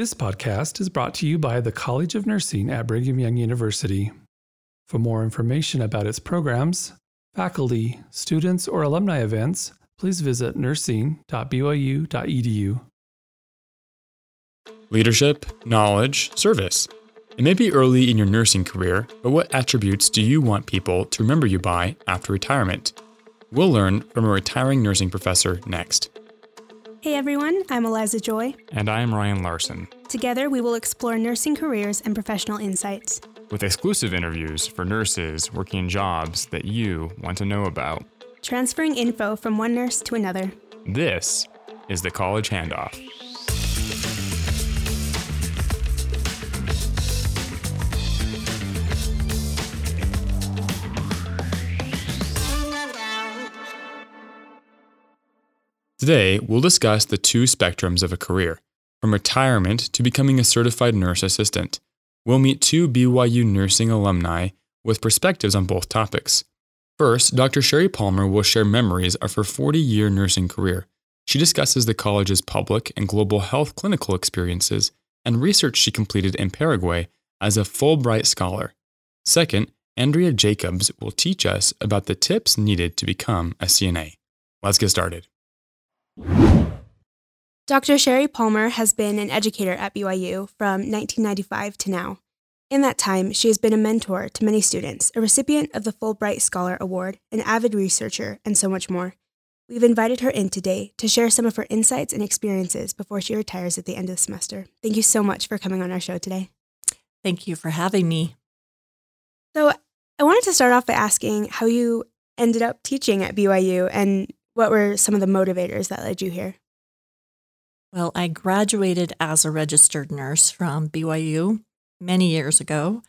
This podcast is brought to you by the College of Nursing at Brigham Young University. For more information about its programs, faculty, students, or alumni events, please visit nursing.byu.edu. Leadership, knowledge, service. It may be early in your nursing career, but what attributes do you want people to remember you by after retirement? We'll learn from a retiring nursing professor next. Hey everyone, I'm Eliza Joy. And I am Ryan Larson. Together, we will explore nursing careers and professional insights. With exclusive interviews for nurses working in jobs that you want to know about. Transferring info from one nurse to another. This is the College Handoff. Today, we'll discuss the two spectrums of a career from retirement to becoming a certified nurse assistant. We'll meet two BYU nursing alumni with perspectives on both topics. First, Dr. Sheri Palmer will share memories of her 40 year nursing career. She discusses the college's public and global health clinical experiences and research she completed in Paraguay as a Fulbright scholar. Second, Andrea Jacobs will teach us about the tips needed to become a CNA. Let's get started. Dr. Sheri Palmer has been an educator at BYU from 1995 to now. In that time, she has been a mentor to many students, a recipient of the Fulbright Scholar Award, an avid researcher, and so much more. We've invited her in today to share some of her insights and experiences before she retires at the end of the semester. Thank you so much for coming on our show today. Thank you for having me. So, I wanted to start off by asking how you ended up teaching at BYU and what were some of the motivators that led you here? Well, I graduated as a registered nurse from BYU many years ago,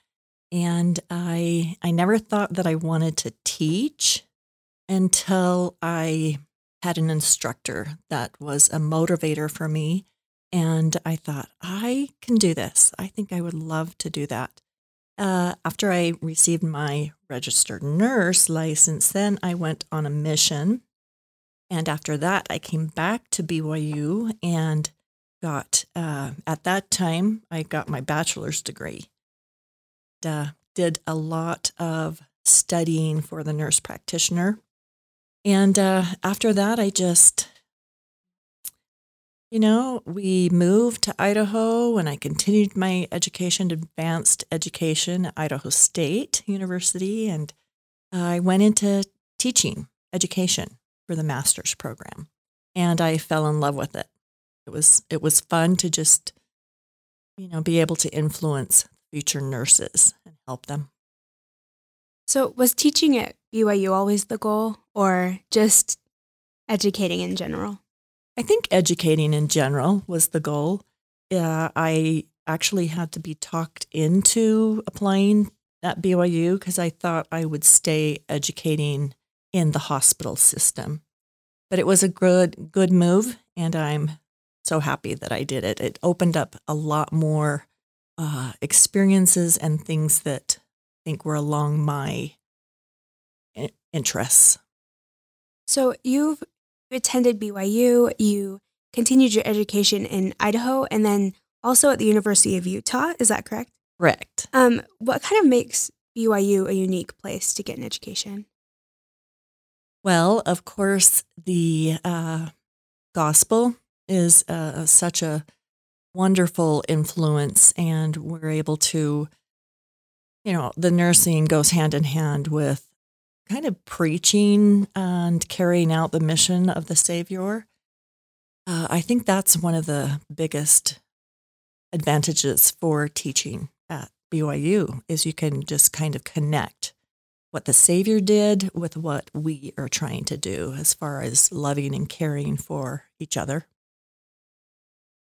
and I I never thought that I wanted to teach until I had an instructor that was a motivator for me and I thought I can do this. I think I would love to do that. Uh, after I received my registered nurse license, then I went on a mission and after that, I came back to BYU and got, uh, at that time, I got my bachelor's degree. Uh, did a lot of studying for the nurse practitioner. And uh, after that, I just, you know, we moved to Idaho and I continued my education, advanced education at Idaho State University. And I went into teaching education for the master's program. And I fell in love with it. It was it was fun to just you know be able to influence future nurses and help them. So, was teaching at BYU always the goal or just educating in general? I think educating in general was the goal. Uh, I actually had to be talked into applying at BYU because I thought I would stay educating in the hospital system. But it was a good good move, and I'm so happy that I did it. It opened up a lot more uh, experiences and things that I think were along my interests. So you've attended BYU, you continued your education in Idaho, and then also at the University of Utah. Is that correct? Correct. Um, what kind of makes BYU a unique place to get an education? Well, of course, the uh, gospel is uh, such a wonderful influence, and we're able to, you know, the nursing goes hand in hand with kind of preaching and carrying out the mission of the Savior. Uh, I think that's one of the biggest advantages for teaching at BYU is you can just kind of connect what the Savior did with what we are trying to do as far as loving and caring for each other.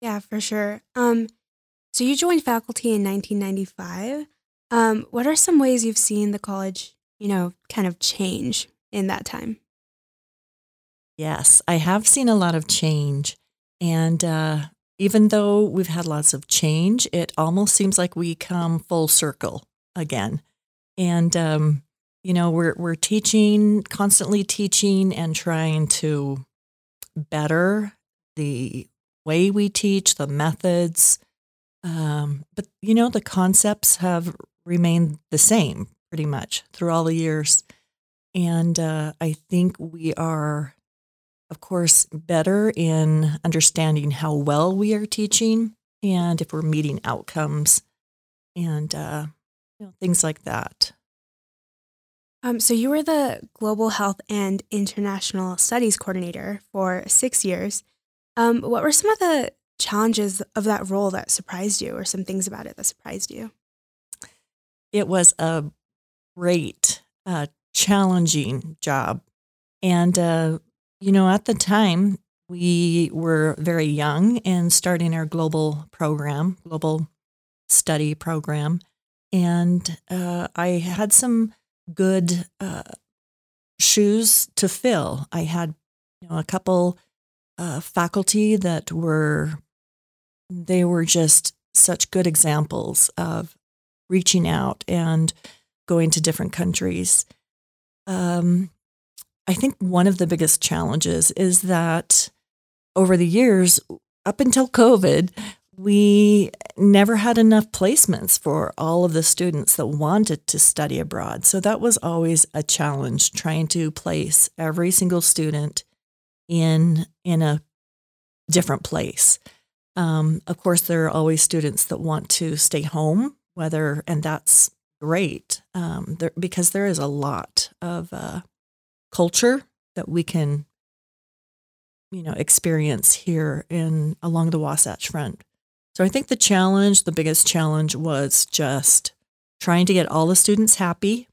Yeah, for sure. Um, so you joined faculty in 1995. Um, what are some ways you've seen the college, you know, kind of change in that time? Yes, I have seen a lot of change. And uh, even though we've had lots of change, it almost seems like we come full circle again. And um, you know we're we're teaching constantly teaching and trying to better the way we teach the methods Um, but, you know, the concepts have remained the same pretty much through all the years. And uh, I think we are, of course, better in understanding how well we are teaching and if we're meeting outcomes and uh, you know, things like that. Um, so you were the Global Health and International Studies Coordinator for six years. Um, what were some of the challenges of that role that surprised you, or some things about it that surprised you? It was a great, uh, challenging job. And, uh, you know, at the time, we were very young and starting our global program, global study program. And uh, I had some good uh, shoes to fill. I had you know, a couple uh, faculty that were, they were just such good examples of reaching out and going to different countries. Um, I think one of the biggest challenges is that over the years, up until COVID, we never had enough placements for all of the students that wanted to study abroad. So that was always a challenge trying to place every single student in in a different place. Um, of course, there are always students that want to stay home, whether and that's great um, there, because there is a lot of uh, culture that we can you know experience here in along the Wasatch Front. So I think the challenge, the biggest challenge was just trying to get all the students happy.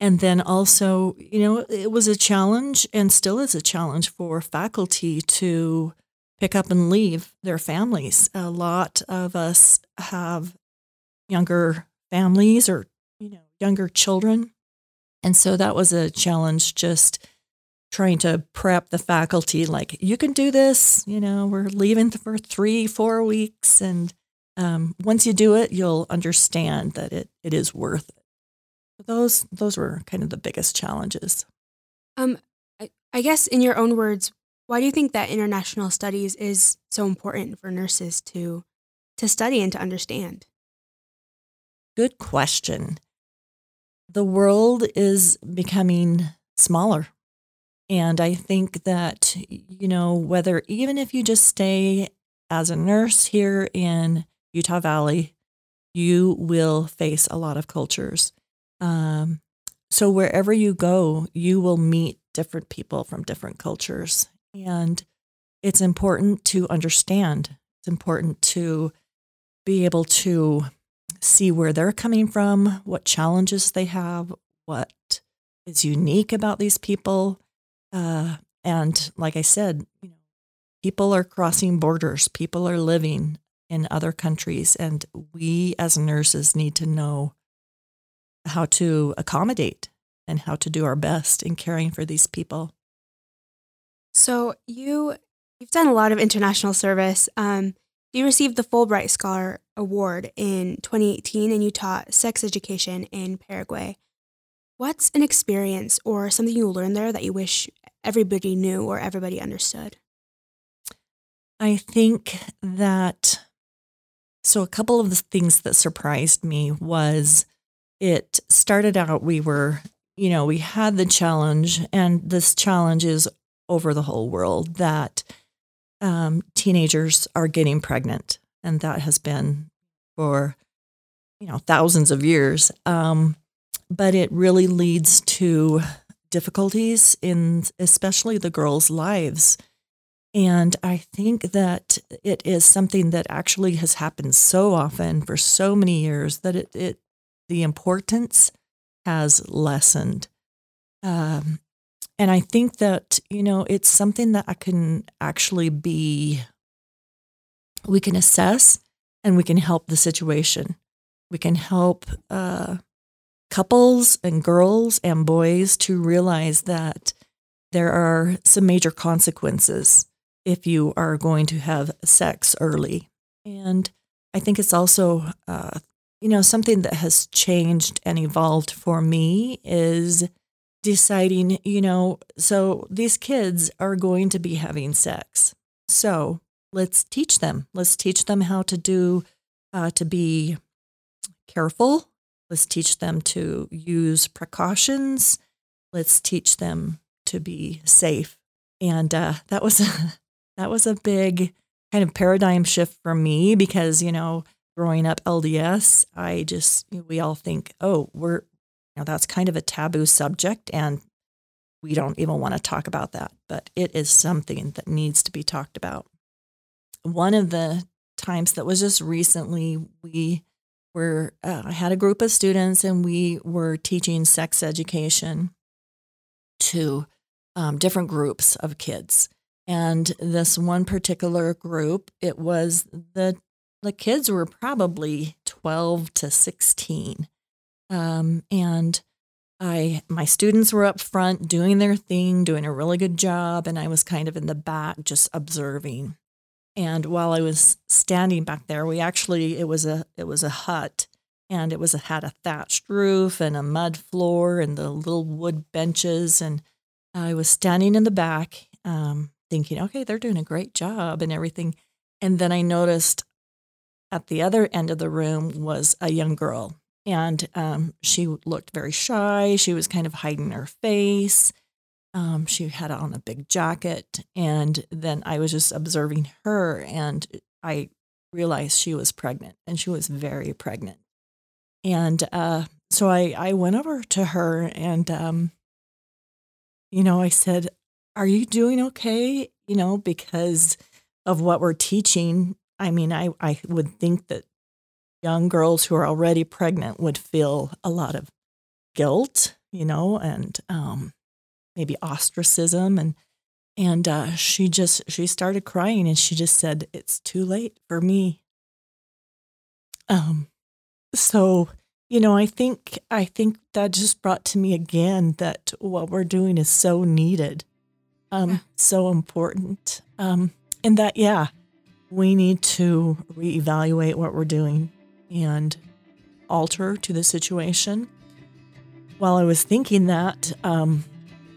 And then also, you know, it was a challenge and still is a challenge for faculty to pick up and leave their families. A lot of us have younger families or, you know, younger children. And so that was a challenge just trying to prep the faculty like you can do this you know we're leaving for three four weeks and um, once you do it you'll understand that it, it is worth it. Those those were kind of the biggest challenges. Um, I, I guess in your own words why do you think that international studies is so important for nurses to to study and to understand? Good question. The world is becoming smaller and I think that, you know, whether even if you just stay as a nurse here in Utah Valley, you will face a lot of cultures. Um, so wherever you go, you will meet different people from different cultures. And it's important to understand, it's important to be able to see where they're coming from, what challenges they have, what is unique about these people uh, and like I said, you know, people are crossing borders, people are living in other countries, and we as nurses need to know how to accommodate and how to do our best in caring for these people. So you you've done a lot of international service. Um, you received the Fulbright Scholar Award in 2018, and you taught sex education in Paraguay. What's an experience or something you learned there that you wish everybody knew or everybody understood? I think that so a couple of the things that surprised me was it started out we were you know we had the challenge and this challenge is over the whole world that um, teenagers are getting pregnant and that has been for you know thousands of years um, but it really leads to difficulties in especially the girls' lives. And I think that it is something that actually has happened so often for so many years that it, it the importance has lessened. Um, and I think that, you know, it's something that I can actually be, we can assess and we can help the situation. We can help uh, couples and girls and boys to realize that there are some major consequences if you are going to have sex early. And I think it's also, uh, you know, something that has changed and evolved for me is deciding, you know, so these kids are going to be having sex. So let's teach them. Let's teach them how to do, uh, to be careful. Let's teach them to use precautions. Let's teach them to be safe. And uh, that was a, that was a big kind of paradigm shift for me because you know growing up LDS, I just we all think, oh, we're you know that's kind of a taboo subject, and we don't even want to talk about that. But it is something that needs to be talked about. One of the times that was just recently, we were uh, I had a group of students, and we were teaching sex education to um, different groups of kids. And this one particular group, it was the the kids were probably 12 to 16. Um, and I my students were up front doing their thing, doing a really good job, and I was kind of in the back just observing. And while I was standing back there, we actually it was a it was a hut and it was a, had a thatched roof and a mud floor and the little wood benches and I was standing in the back um, thinking, okay, they're doing a great job and everything. And then I noticed at the other end of the room was a young girl, and um, she looked very shy. She was kind of hiding her face. Um, she had on a big jacket, and then I was just observing her, and I realized she was pregnant, and she was very pregnant. And uh, so I, I went over to her, and um, you know, I said, "Are you doing okay?" You know, because of what we're teaching I mean, I, I would think that young girls who are already pregnant would feel a lot of guilt, you know, and um, maybe ostracism. And and uh, she just she started crying, and she just said, "It's too late for me." Um, so you know, I think I think that just brought to me again that what we're doing is so needed, um, yeah. so important, um, and that yeah we need to reevaluate what we're doing and alter to the situation. While I was thinking that, um,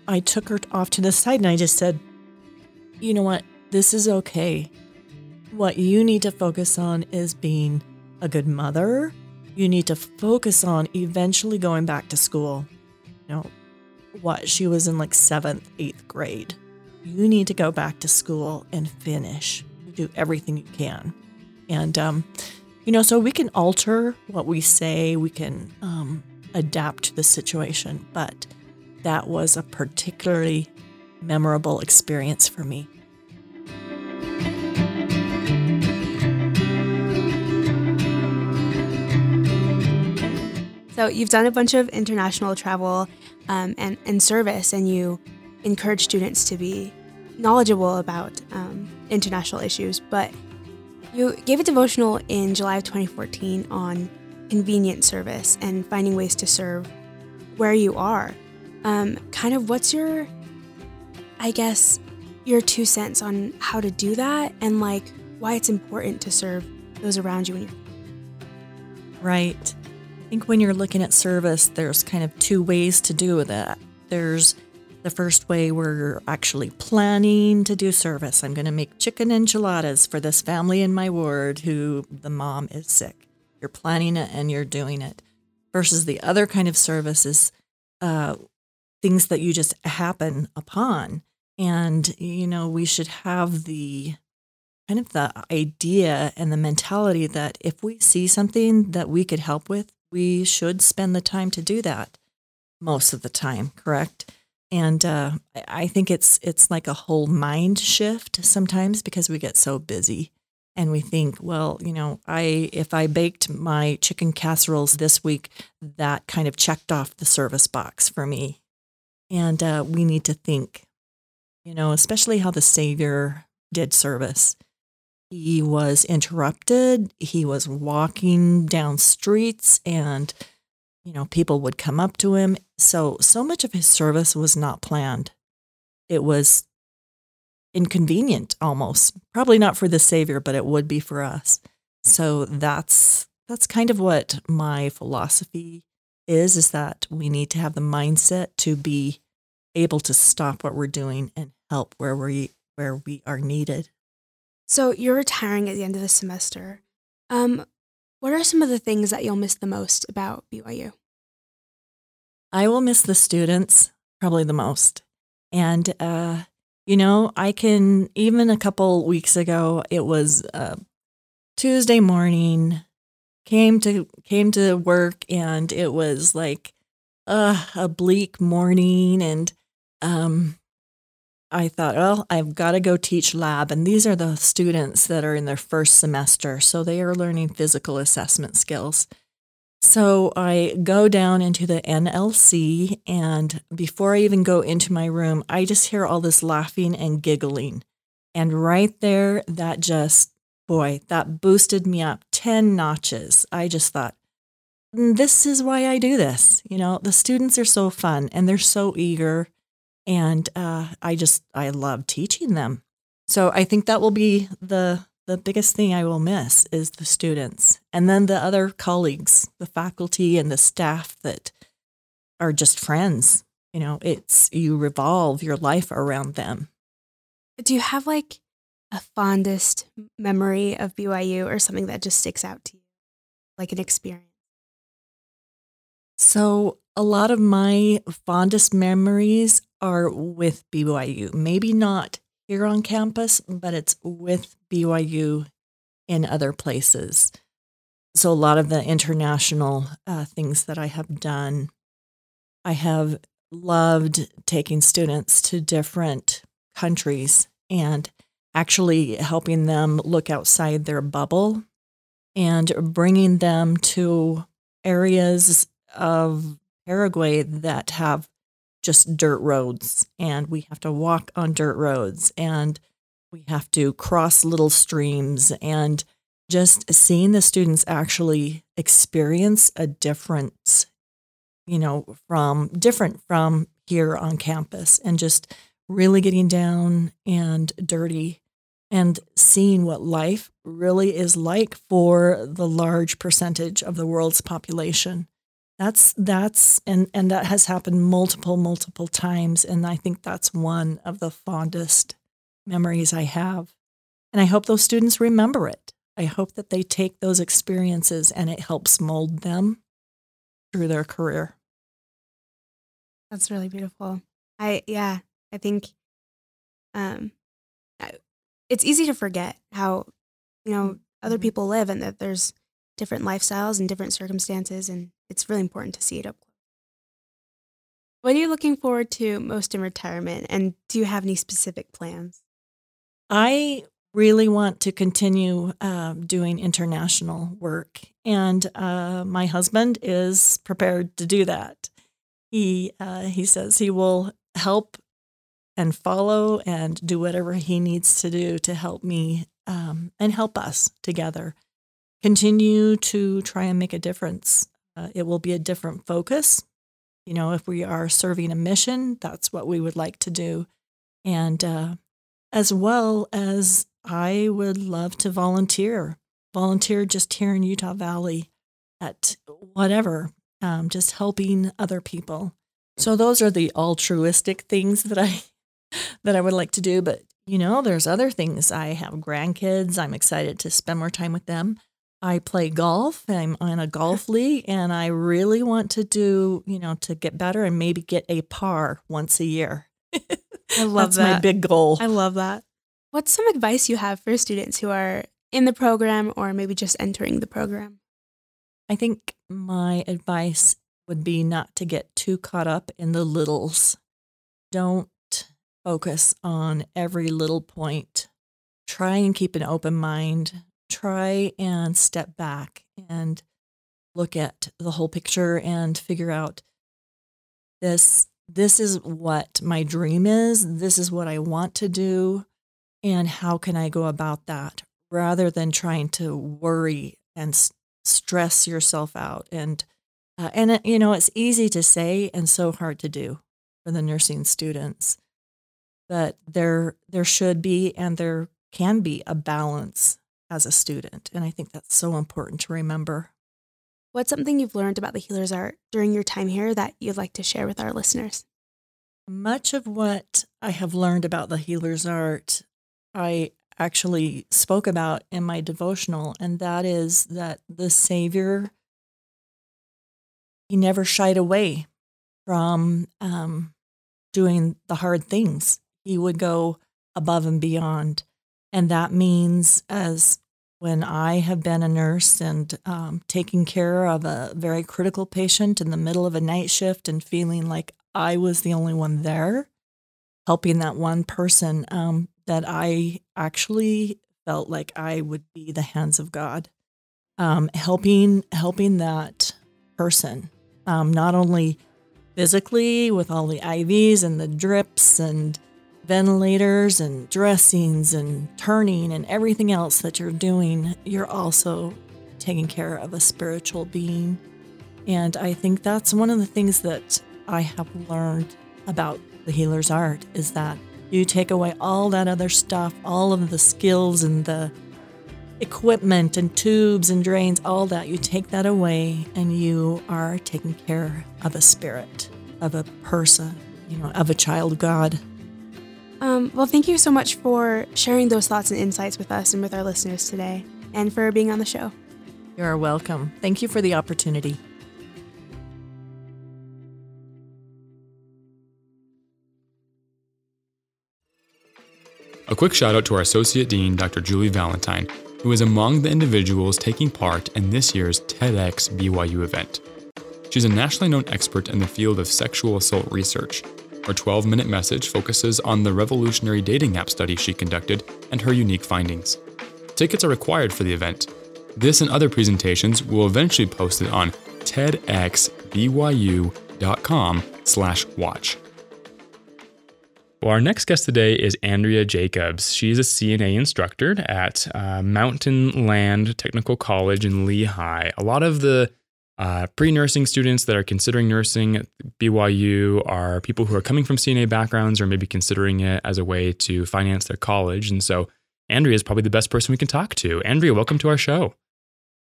I took her off to the side and I just said, You know what? This is okay. What you need to focus on is being a good mother. You need to focus on eventually going back to school. You know, what? She was in like seventh, eighth grade. You need to go back to school and finish do everything you can. And, um, you know, so we can alter what we say, we can um, adapt to the situation, but that was a particularly memorable experience for me. So you've done a bunch of international travel um, and, and service, and you encourage students to be knowledgeable about um, international issues, but you gave a devotional in July of 2014 on convenient service and finding ways to serve where you are. Um, kind of what's your, I guess, your two cents on how to do that and like why it's important to serve those around you you're. Right. I think when you're looking at service, there's kind of two ways to do that. There's the first way we're actually planning to do service. I'm going to make chicken enchiladas for this family in my ward who the mom is sick. You're planning it and you're doing it. Versus the other kind of service is uh, things that you just happen upon. And, you know, we should have the kind of the idea and the mentality that if we see something that we could help with, we should spend the time to do that most of the time, correct? and uh, I think it's it's like a whole mind shift sometimes because we get so busy and we think, well, you know, I if I baked my chicken casseroles this week, that kind of checked off the service box for me, and uh, we need to think, you know, especially how the Savior did service. He was interrupted. He was walking down streets and you know, people would come up to him. So, so much of his service was not planned. It was inconvenient almost. Probably not for the Savior, but it would be for us. So that's that's kind of what my philosophy is is that we need to have the mindset to be able to stop what we're doing and help where we where we are needed. So you're retiring at the end of the semester. Um, what are some of the things that you'll miss the most about BYU? I will miss the students probably the most. And, uh, you know, I can, even a couple weeks ago, it was uh, Tuesday morning, came to came to work and it was like uh, a bleak morning and um, I thought, well, I've got to go teach lab. And these are the students that are in their first semester. So they are learning physical assessment skills. So I go down into the NLC, and before I even go into my room, I just hear all this laughing and giggling. And right there, that just, boy, that boosted me up 10 notches. I just thought, mm, this is why I do this. You know, the students are so fun and they're so eager and uh, I just I love teaching them. So I think that will be the the biggest thing I will miss is the students, and then the other colleagues, the faculty and the staff that are just friends. You know, it's you revolve your life around them. Do you have like a fondest memory of BYU or something that just sticks out to you, like an experience? So a lot of my fondest memories are with BYU. Maybe not here on campus, but it's with BYU in other places. So, a lot of the international uh, things that I have done, I have loved taking students to different countries and actually helping them look outside their bubble and bringing them to areas of Paraguay that have just dirt roads. And we have to walk on dirt roads and we have to cross little streams. And just seeing the students actually experience a difference you know from different from here on campus and just really getting down and dirty and seeing what life really is like for the large percentage of the world's population. That's that's and and that has happened multiple multiple times and i think that's one of the fondest memories i have. And i hope those students remember it. I hope that they take those experiences and it helps mold them through their career. That's really beautiful. I yeah i think um it's easy to forget how you know other mm-hmm. people live and that there's different lifestyles and different circumstances and it's really important to see it up close. What are you looking forward to most in retirement, and do you have any specific plans? I really want to continue uh, doing international work, and uh, my husband is prepared to do that. He uh, he says he will help and follow and do whatever he needs to do to help me um, and help us together continue to try and make a difference uh, it will be a different focus. You know, if we are serving a mission, that's what we would like to do. And uh, as well as I would love to volunteer, volunteer just here in Utah Valley at whatever, um, just helping other people. So those are the altruistic things that I that I would like to do. But you know, there's other things. I have grandkids. I'm excited to spend more time with them. I play golf. I'm on a golf league and I really want to do, you know, to get better and maybe get a par once a year. I love That's that. my big goal. I love that. What's some advice you have for students who are in the program or maybe just entering the program? I think my advice would be not to get too caught up in the littles. Don't focus on every little point. Try and keep an open mind. Try and step back and look at the whole picture and figure out this this is what my dream is. This is what i want to do. And how can i go about that? Rather than trying to worry and stress yourself out and uh, and it, you know it's easy to say and so hard to do for the nursing students but there there should be and there can be a balance as a student. And I think that's so important to remember. What's something you've learned about the healer's art during your time here that you'd like to share with our listeners? Much of what I have learned about the healer's art, I actually spoke about in my devotional, and that is that the Savior, he never shied away from um, doing the hard things. He would go above and beyond. And that means, as when I have been a nurse and um, taking care of a very critical patient in the middle of a night shift and feeling like I was the only one there, helping that one person, um, that I actually felt like I would be the hands of God, um, helping helping that person, um, not only physically with all the IVs and the drips and ventilators and dressings and turning and everything else that you're doing, you're also taking care of a spiritual being. And I think that's one of the things that I have learned about the healer's art is that you take away all that other stuff, all of the skills and the equipment and tubes and drains, all that. You take that away and you are taking care of a spirit, of a person, you know, of a child God. Um, well, thank you so much for sharing those thoughts and insights with us and with our listeners today, and for being on the show. You're welcome. Thank you for the opportunity. A quick shout out to our Associate Dean, Dr. Julie Valentine, who is among the individuals taking part in this year's TEDx BYU event. She's a nationally known expert in the field of sexual assault research. Her 12 minute message focuses on the revolutionary dating app study she conducted and her unique findings. Tickets are required for the event. This and other presentations will eventually be posted on tedxbyu.com slash watch. Well, our next guest today is Andrea Jacobs. She's a CNA instructor at uh, Mountainland Technical College in Lehi. A lot of the uh, pre nursing students that are considering nursing at BYU are people who are coming from CNA backgrounds or maybe considering it as a way to finance their college. And so, Andrea is probably the best person we can talk to. Andrea, welcome to our show.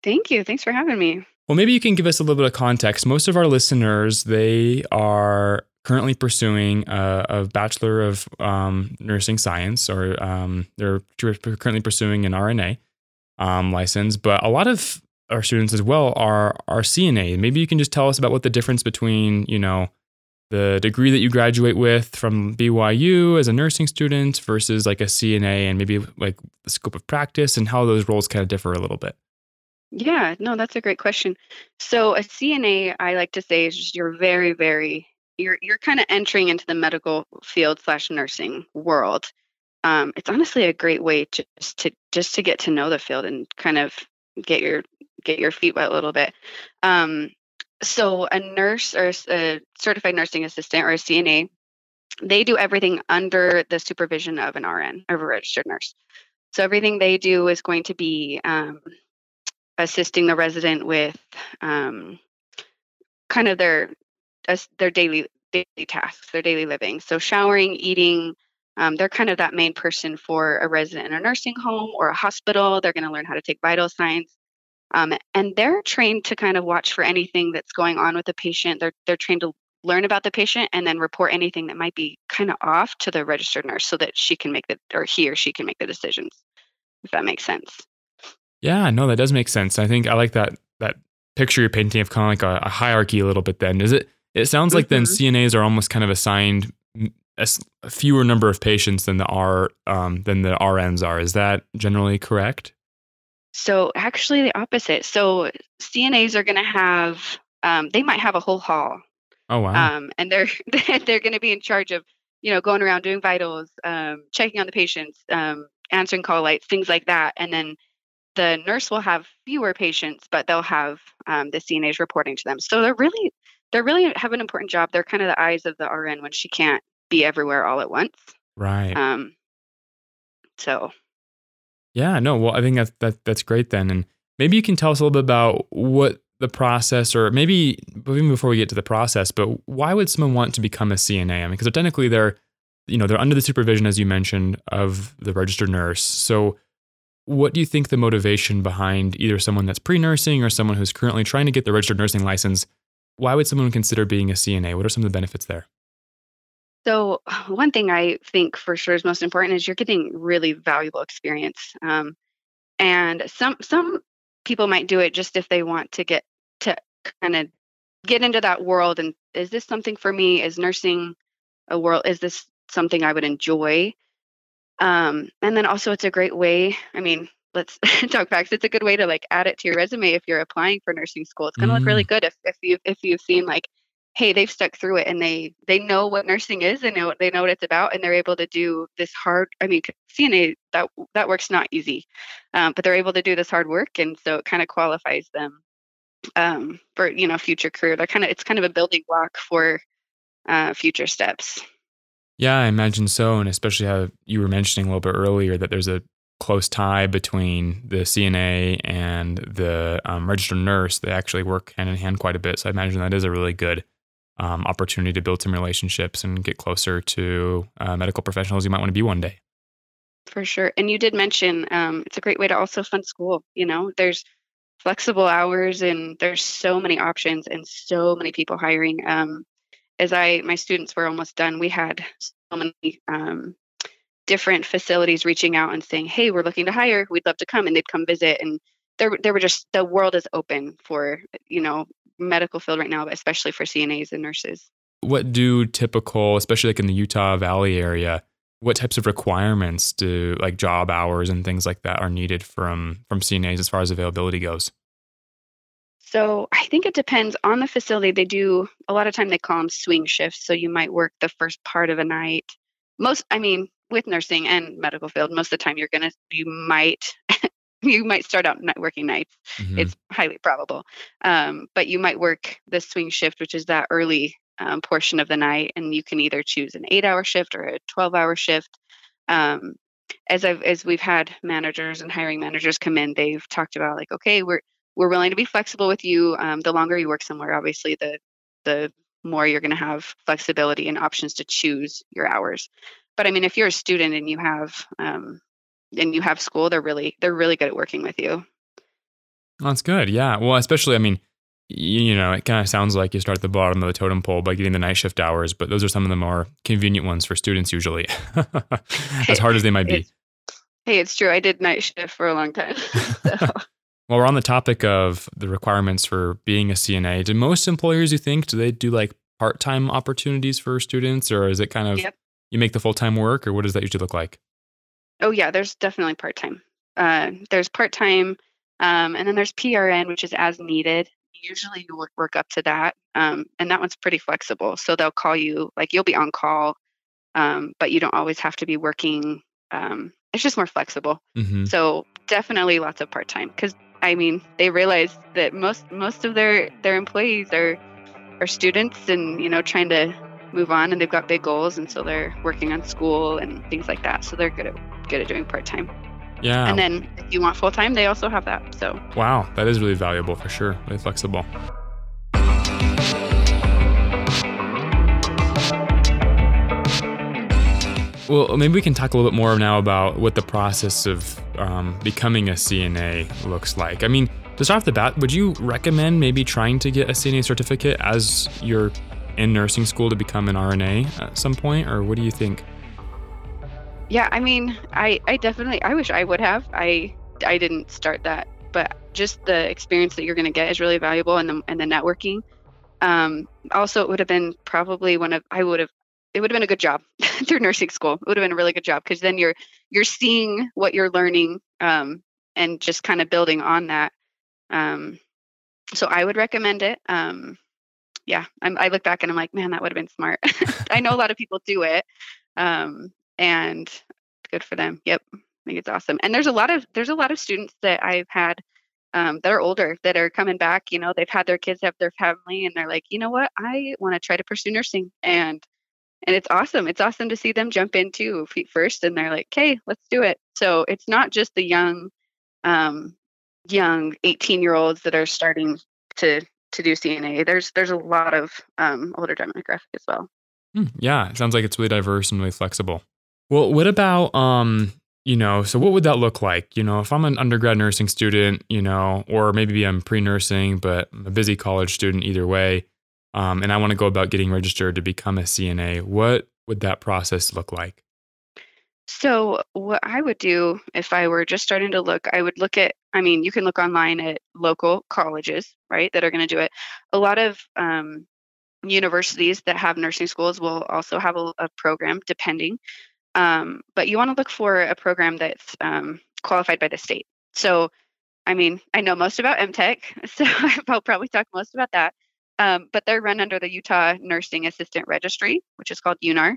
Thank you. Thanks for having me. Well, maybe you can give us a little bit of context. Most of our listeners, they are currently pursuing a, a Bachelor of um, Nursing Science, or um, they're currently pursuing an RNA um, license. But a lot of our students as well are are CNA. Maybe you can just tell us about what the difference between you know the degree that you graduate with from BYU as a nursing student versus like a CNA, and maybe like the scope of practice and how those roles kind of differ a little bit. Yeah, no, that's a great question. So a CNA, I like to say, is just you're very, very you're you're kind of entering into the medical field slash nursing world. Um, it's honestly a great way to just to just to get to know the field and kind of get your get your feet wet a little bit. Um, so a nurse or a certified nursing assistant or a CNA, they do everything under the supervision of an RN, of a registered nurse. So everything they do is going to be um, assisting the resident with um, kind of their their daily daily tasks, their daily living. So showering, eating, um, they're kind of that main person for a resident in a nursing home or a hospital. They're going to learn how to take vital signs. Um, and they're trained to kind of watch for anything that's going on with the patient. They're they're trained to learn about the patient and then report anything that might be kind of off to the registered nurse so that she can make the or he or she can make the decisions. If that makes sense. Yeah, no, that does make sense. I think I like that that picture you're painting of kind of like a, a hierarchy a little bit. Then is it it sounds like then Mhm. CNAs are almost kind of assigned a fewer number of patients than the R um, than the RNs are. Is that generally correct? So actually the opposite. So CNAs are going to have um, they might have a whole hall Oh wow. um, and they're they're going to be in charge of you know going around doing vitals um, checking on the patients um, answering call lights things like that and then the nurse will have fewer patients but they'll have um, the cnas reporting to them so they're really they're really have an important job they're kind of the eyes of the rn when she can't be everywhere all at once right. um, so Yeah, no, well, I think that's that that's great then, and maybe you can tell us a little bit about what the process, or maybe even before we get to the process, but why would someone want to become a CNA? I mean, because technically they're, you know, they're under the supervision, as you mentioned, of the registered nurse. So, what do you think the motivation behind either someone that's pre-nursing or someone who's currently trying to get the registered nursing license? Why would someone consider being a CNA? What are some of the benefits there? So, one thing I think for sure is most important is you're getting really valuable experience. Um, and some some people might do it just if they want to get to kind of get into that world and is this something for me? Is nursing a world? Is this something I would enjoy? Um, and then also, it's a great way. I mean, let's talk facts. It's a good way to like add it to your resume if you're applying for nursing school. It's going to mm. look really mm. good if if you if you've seen like, hey, they've stuck through it and they they know what nursing is. They know they know what it's about, and they're able to do this hard. I mean, CNA that that work's not easy, um, but they're able to do this hard work, and so it kind of qualifies them um, for you know future career. They're kind of it's kind of a building block for uh, future steps. Yeah, I imagine so, and especially how you were mentioning a little bit earlier that there's a close tie between the CNA and the um, registered nurse. They actually work hand in hand quite a bit. So I imagine that is a really good um, opportunity to build some relationships and get closer to uh, medical professionals you might want to be one day. For sure. And you did mention um, it's a great way to also fund school. You know, there's flexible hours and there's so many options and so many people hiring. Um, as I, my students were almost done, we had so many um, different facilities reaching out and saying, "Hey, we're looking to hire. We'd love to come," and they'd come visit. And there, there were just the world is open for you know medical field right now, but especially for CNAs and nurses. What do typical, especially like in the Utah Valley area, what types of requirements do like job hours and things like that are needed from from CNAs as far as availability goes? So I think it depends on the facility. They do a lot of time they call them swing shifts. So you might work the first part of a night. Most, I mean, with nursing and medical field, most of the time you're gonna you might you might start out working nights. Mm-hmm. It's highly probable, um, but you might work the swing shift, which is that early um, portion of the night, and you can either choose an eight-hour shift or a twelve-hour shift. Um, as I've as we've had managers and hiring managers come in, they've talked about like, okay, we're we're willing to be flexible with you. Um, the longer you work somewhere, obviously, the the more you're going to have flexibility and options to choose your hours but I mean, if you're a student and you have um, and you have school, they're really they're really good at working with you. That's good. Yeah. Well, especially I mean, you, you know, it kind of sounds like you start at the bottom of the totem pole by getting the night shift hours, but those are some of the more convenient ones for students usually, as hard as they might be. hey, it's true. I did night shift for a long time. so. Well, we're on the topic of the requirements for being a CNA. Do most employers, you think, do they do like part time opportunities for students, or is it kind of yep you make the full time work, or what does that usually look like? Oh yeah, there's definitely part time. Uh, there's part time, um, and then there's PRN, which is as needed. Usually you work work up to that, um, and that one's pretty flexible. So they'll call you like you'll be on call, um, but you don't always have to be working. Um, it's just more flexible. Mm-hmm. So definitely lots of part time because I mean they realize that most most of their their employees are are students and you know trying to move on and they've got big goals and so they're working on school and things like that. So they're good at good at doing part-time. Yeah. And then if you want full-time they also have that so. Wow that is really valuable for sure really flexible. Well, maybe we can talk a little bit more now about what the process of um, becoming a CNA looks like. I mean, to start off the bat, would you recommend maybe trying to get a CNA certificate as your in nursing school to become an RNA at some point, or what do you think? Yeah, I mean, I I definitely I wish I would have. I I didn't start that, but just the experience that you're going to get is really valuable, and the and the networking. Um, also, it would have been probably one of I would have it would have been a good job through nursing school. It would have been a really good job because then you're you're seeing what you're learning um, and just kind of building on that. Um, so I would recommend it. Um, yeah, I'm, i look back and I'm like, man, that would have been smart. I know a lot of people do it, um, and good for them. Yep, I think it's awesome. And there's a lot of there's a lot of students that I've had um, that are older that are coming back. You know, they've had their kids have their family, and they're like, you know what, I want to try to pursue nursing, and and it's awesome. It's awesome to see them jump in too feet first, and they're like, okay, let's do it. So it's not just the young, um, young 18 year olds that are starting to to do CNA. There's there's a lot of um, older demographic as well. Hmm, yeah, it sounds like it's really diverse and really flexible. Well, what about um, you know, so what would that look like? You know, if I'm an undergrad nursing student, you know, or maybe I'm pre-nursing, but I'm a busy college student either way, um, and I want to go about getting registered to become a CNA, what would that process look like? So, what I would do if I were just starting to look, I would look at, I mean, you can look online at local colleges, right, that are going to do it. A lot of um, universities that have nursing schools will also have a, a program, depending. Um, but you want to look for a program that's um, qualified by the state. So, I mean, I know most about MTech, so I'll probably talk most about that. Um, but they're run under the Utah Nursing Assistant Registry, which is called UNAR.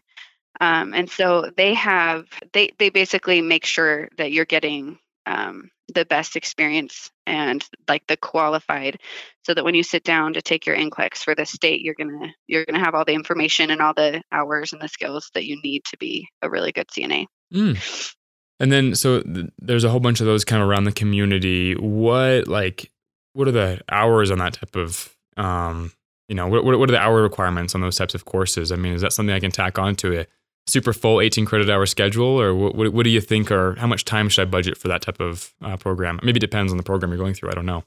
Um, and so they have they they basically make sure that you're getting um, the best experience and like the qualified so that when you sit down to take your NCLEX for the state you're gonna you're gonna have all the information and all the hours and the skills that you need to be a really good cna mm. and then so th- there's a whole bunch of those kind of around the community. What like what are the hours on that type of um you know what, what are the hour requirements on those types of courses? I mean is that something i can tack onto it super full 18 credit hour schedule or what, what, do you think or how much time should i budget for that type of uh, program? Maybe it depends on the program you're going through i don't know.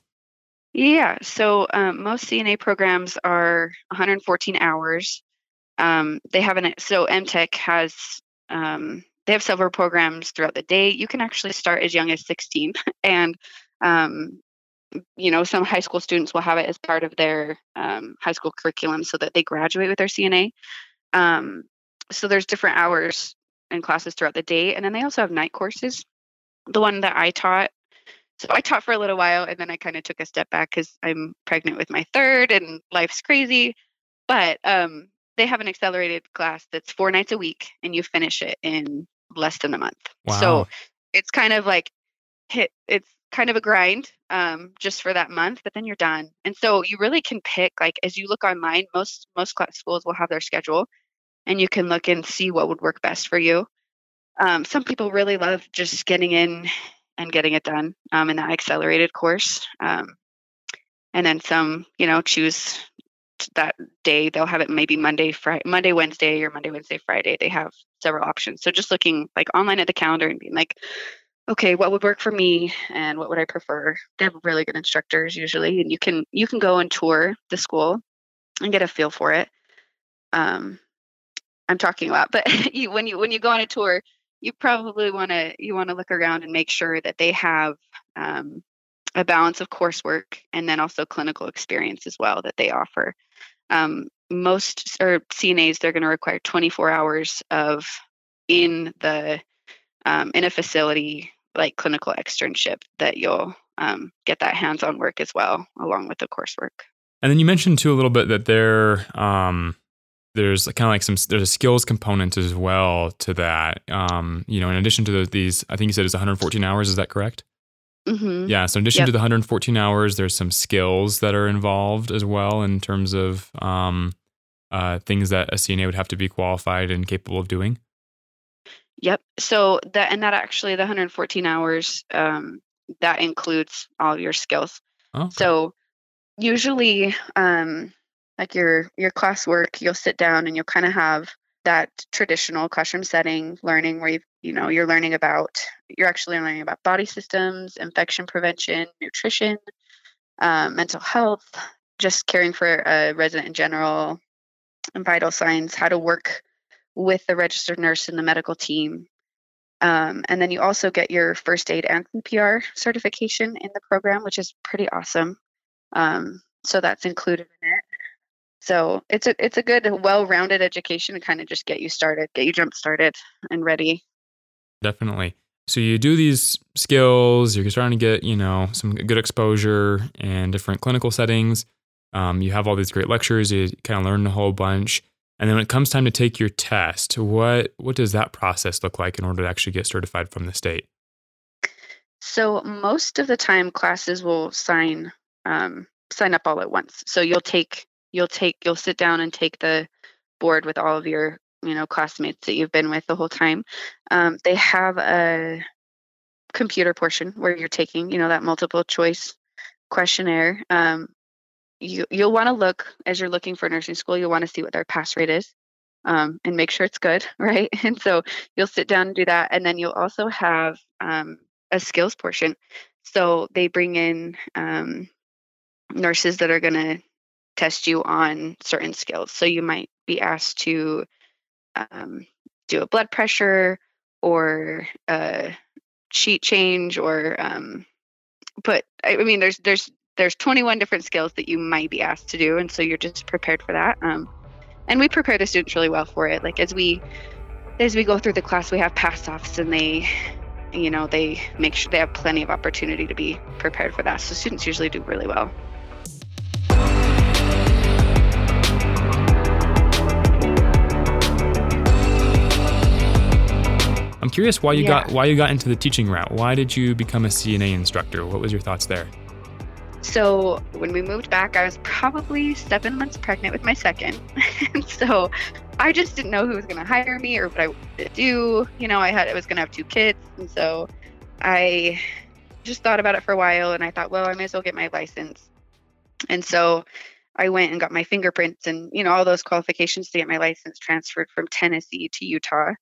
Yeah so um, most cna programs are 114 hours. Um, they have an so mtech has um, they have several programs throughout the day. You can actually start as young as 16 and um, you know some high school students will have it as part of their um, high school curriculum so that they graduate with their cna um, so there's different hours and classes throughout the day and then they also have night courses. The one that i taught so i taught for a little while and then i kind of took a step back because i'm pregnant with my third and life's crazy. But um, they have an accelerated class that's four nights a week and you finish it in less than a month. Wow. so it's kind of like hit it's kind of a grind um, just for that month but then you're done. And so you really can pick like as you look online most most class schools will have their schedule and you can look and see what would work best for you. Um, some people really love just getting in and getting it done um, in that accelerated course. Um, and then some, you know, choose that day. They'll have it maybe Monday, Friday, Monday, Wednesday, or Monday, Wednesday, Friday. They have several options. So just looking like online at the calendar and being like, okay, what would work for me and what would I prefer? They have really good instructors usually, and you can you can go and tour the school and get a feel for it. Um, I'm talking about. But you, when you when you go on a tour, you probably want to you want to look around and make sure that they have um, a balance of coursework and then also clinical experience as well that they offer. Um, most or CNAs they're going to require 24 hours of in the um, in a facility like clinical externship that you'll um, get that hands-on work as well along with the coursework. And then you mentioned too a little bit that they're um, there's kind of like some there's a skills component as well to that. Um, you know, in addition to the, these, I think you said it's 114 hours. Is that correct? Mm-hmm. Yeah. So in addition yep. to the 114 hours, there's some skills that are involved as well in terms of um, uh, things that a CNA would have to be qualified and capable of doing. Yep. So that and that actually the 114 hours um, that includes all your skills. Okay. So usually um, like your your classwork you'll sit down and you'll kind of have that traditional classroom setting learning where you you know you're learning about you're actually learning about body systems infection prevention nutrition um, mental health just caring for a resident in general and vital signs how to work with the registered nurse and the medical team um, and then you also get your first aid and CPR certification in the program, which is pretty awesome. Um, so that's included in it. So it's a it's a good, well-rounded education to kind of just get you started, get you jump started and ready. Definitely. So you do these skills, you're starting to get you know some good exposure and different clinical settings. Um, you have all these great lectures, you kind of learn a whole bunch, and then when it comes time to take your test, what what does that process look like in order to actually get certified from the state? So most of the time, classes will sign um, sign up all at once. So you'll take you'll take you'll sit down and take the board with all of your you know classmates that you've been with the whole time. Um, they have a computer portion where you're taking you know that multiple choice questionnaire. Um, you you'll want to look as you're looking for nursing school you'll want to see what their pass rate is um, and make sure it's good right? And so you'll sit down and do that and then you'll also have um, a skills portion. So they bring in um, nurses that are going to test you on certain skills. So you might be asked to um, do a blood pressure or a sheet change or um, put. I mean, there's there's there's 21 different skills that you might be asked to do, and so you're just prepared for that. Um, and we prepare the students really well for it. Like as we as we go through the class, we have pass offs, and they you know they make sure they have plenty of opportunity to be prepared for that. So students usually do really well. I'm curious why you Yeah. got why you got into the teaching route. Why did you become a CNA instructor? What was your thoughts there? So when we moved back, I was probably seven months pregnant with my second. and so I just didn't know who was going to hire me or what I wanted to do. You know, I had I was going to have two kids, and so I just thought about it for a while, and I thought, well, I may as well get my license. And so I went and got my fingerprints and you know all those qualifications to get my license transferred from Tennessee to Utah.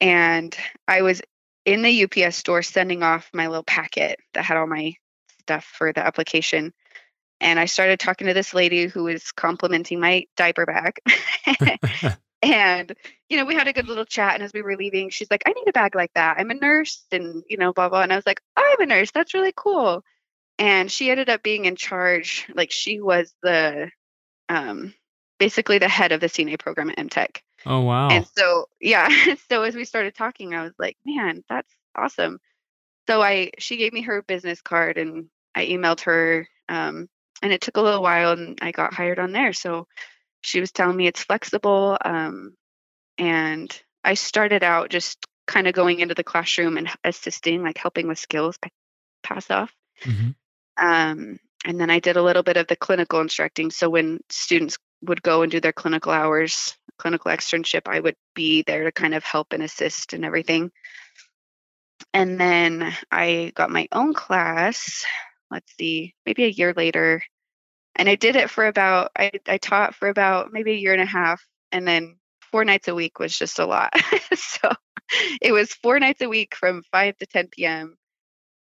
And I was in the UPS store sending off my little packet that had all my stuff for the application. And I started talking to this lady who was complimenting my diaper bag. and, you know, we had a good little chat. And as we were leaving, she's like, I need a bag like that. I'm a nurse and, you know, blah, blah. And I was like, I'm a nurse. That's really cool. And she ended up being in charge. Like she was the, um, basically the head of the CNA program at MTech. Oh wow. And so, yeah. So as we started talking, I was like, man, that's awesome. So I, she gave me her business card and I emailed her. Um, and it took a little while and I got hired on there. So she was telling me it's flexible. Um, and I started out just kind of going into the classroom and assisting, like helping with skills pa- pass off. Mhm. Um, and then I did a little bit of the clinical instructing. So when students would go and do their clinical hours, clinical externship, I would be there to kind of help and assist and everything. And then I got my own class, let's see, maybe a year later. And I did it for about, I, I taught for about maybe a year and a half. And then four nights a week was just a lot. so it was four nights a week from 5 to 10 p.m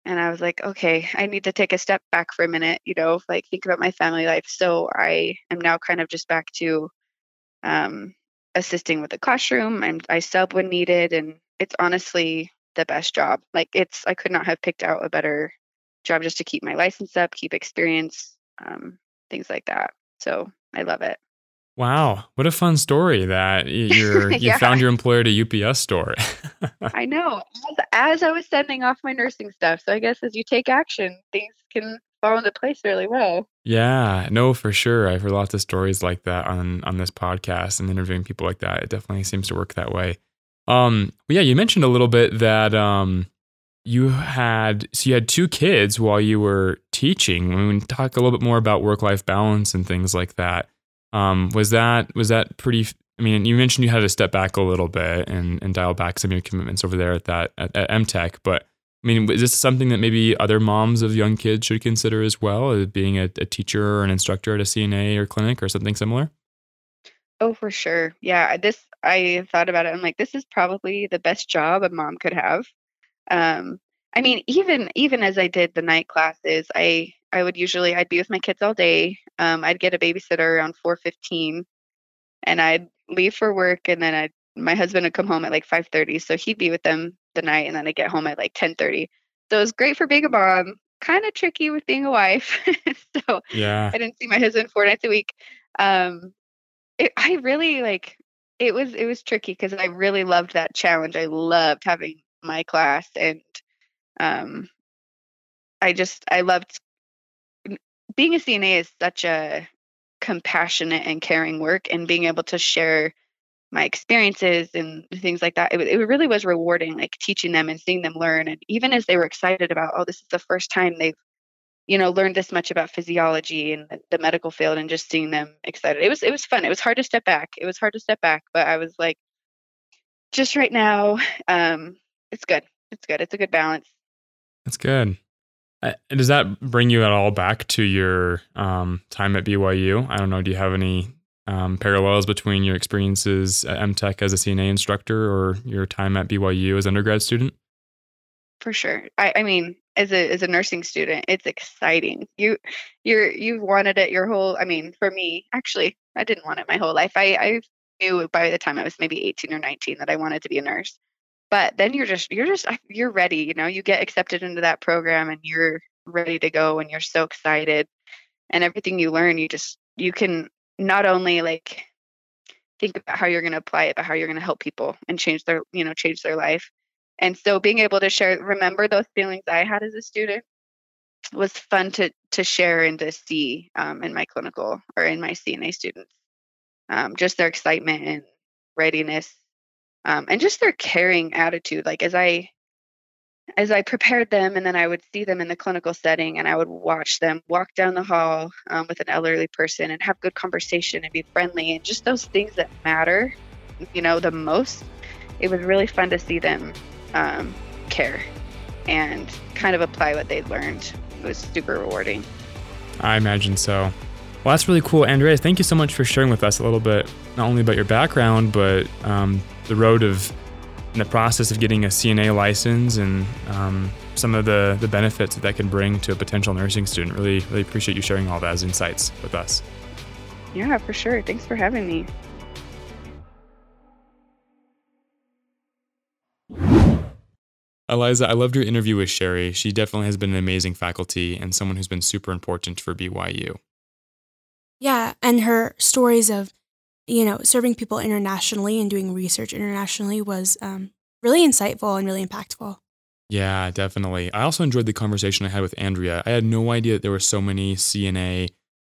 and I was like, okay, I need to take a step back for a minute, you know, like think about my family life. So I am now kind of just back to um, assisting with the classroom. I'm, I sub when needed, and it's honestly the best job. Like it's, I could not have picked out a better job just to keep my license up, keep experience, um, things like that. So I love it. Wow, what a fun story that you're you Yeah. found your employer at a UPS store. I know. As, as I was sending off my nursing stuff, so I guess as you take action, things can fall into place really well. yeah, no, for sure. I've heard lots of stories like that on on this podcast and interviewing people like that. It definitely seems to work that way. Um, yeah, you mentioned a little bit that um you had so you had two kids while you were teaching. We talk a little bit more about work life balance and things like that, um, was that was that pretty? I mean, you mentioned you had to step back a little bit and, and dial back some of your commitments over there at that at, at MTech. But I mean, is this something that maybe other moms of young kids should consider as well, being a, a teacher or an instructor at a CNA or clinic or something similar? Oh, for sure. Yeah, this I thought about it. I'm like, this is probably the best job a mom could have. Um, I mean, even even as I did the night classes, I I would usually I'd be with my kids all day. Um, I'd get a babysitter around 4:15, and I'd leave for work, and then I my husband would come home at like 5:30, so he'd be with them the night, and then I'd get home at like 10:30. So it was great for being a mom. Kind of tricky with being a wife. so Yeah. I didn't see my husband four nights a week. Um, it, I really like it was it was tricky because I really loved that challenge. I loved having my class, and um, I just I loved being a CNA is such a compassionate and caring work, and being able to share my experiences and things like that. It, it really was rewarding, like teaching them and seeing them learn, and even as they were excited about, oh, this is the first time they've you know learned this much about physiology and the, the medical field and just seeing them excited it was it was fun it was hard to step back it was hard to step back but i was like just right now um it's good it's good it's a good balance That's good. Uh, Does that bring you at all back to your um, time at BYU? I don't know. Do you have any um, parallels between your experiences at MTech as a CNA instructor or your time at BYU as undergrad student? for sure. I i mean as a as a nursing student it's exciting. You you're you've wanted it your whole i mean for me actually i didn't want it my whole life. I i've knew by the time I was maybe 18 or 19 that I wanted to be a nurse. But then you're just you're just you're ready, you know, you get accepted into that program and you're ready to go and you're so excited. And everything you learn you just you can not only like think about how you're going to apply it but how you're going to help people and change their you know change their life. And so being able to share remember those feelings i had as a student was fun to to share and to see um, in my clinical or in my cna students. Um, just their excitement and readiness um, and just their caring attitude. Like as i as I prepared them, and then I would see them in the clinical setting, and I would watch them walk down the hall um, with an elderly person and have good conversation and be friendly, and just those things that matter, you know, the most. It was really fun to see them um, care and kind of apply what they'd learned. It was super rewarding. I imagine so. Well, that's really cool. Andrea, thank you so much for sharing with us a little bit, not only about your background, but um, the road of in the process of getting a CNA license and um, some of the, the benefits that that can bring to a potential nursing student. Really, really appreciate you sharing all those insights with us. Yeah, for sure. Thanks for having me. Eliza, I loved your interview with Sheri. She definitely has been an amazing faculty and someone who's been super important for BYU. Yeah, and her stories of you know, serving people internationally and doing research internationally was um, really insightful and really impactful. Yeah, definitely. I also enjoyed the conversation I had with Andrea. I had no idea that there were so many CNA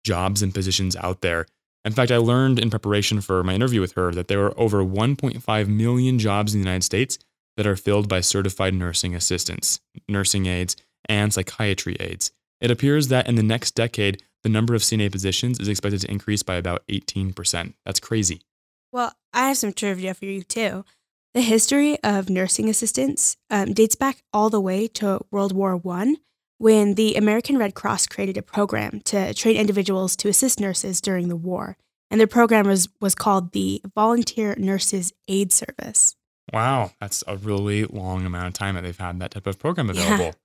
jobs and positions out there. In fact, I learned in preparation for my interview with her that there are over 1.5 million jobs in the United States that are filled by certified nursing assistants, nursing aides, and psychiatry aides. It appears that in the next decade, the number of CNA positions is expected to increase by about 18%. That's crazy. Well, I have some trivia for you too. The history of nursing assistants um, dates back all the way to World War I, when the American Red Cross created a program to train individuals to assist nurses during the war. And their program was, was called the Volunteer Nurses Aid Service. Wow, that's a really long amount of time that they've had that type of program available.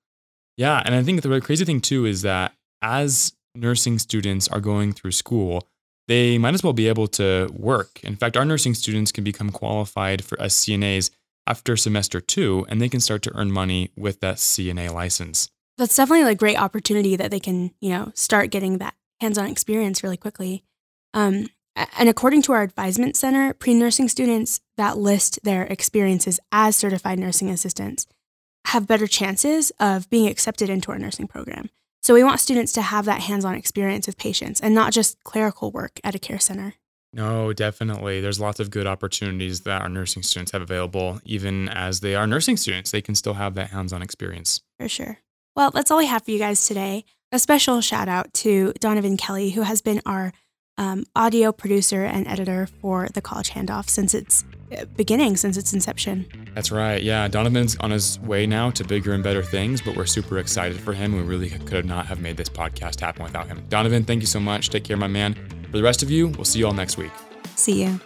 Yeah, yeah and I think the really crazy thing too is that as nursing students are going through school, they might as well be able to work. In fact, our nursing students can become qualified for as CNAs after semester two, and they can start to earn money with that CNA license. That's definitely a great opportunity that they can, you know, start getting that hands-on experience really quickly. Um, and according to our advisement center, pre-nursing students that list their experiences as certified nursing assistants have better chances of being accepted into our nursing program. So we want students to have that hands on experience with patients and not just clerical work at a care center. No, definitely. There's lots of good opportunities that our nursing students have available. Even as they are nursing students, they can still have that hands on experience. For sure. Well, that's all we have for you guys today. A special shout out to Donovan Kelly, who has been our um, audio producer and editor for the college handoff since its uh, beginning, since its inception. That's right. Yeah, Donovan's on his way now to bigger and better things, but we're super excited for him. We really could not have made this podcast happen without him. Donovan, thank you so much. Take care, my man. For the rest of you, we'll see you all next week. See you.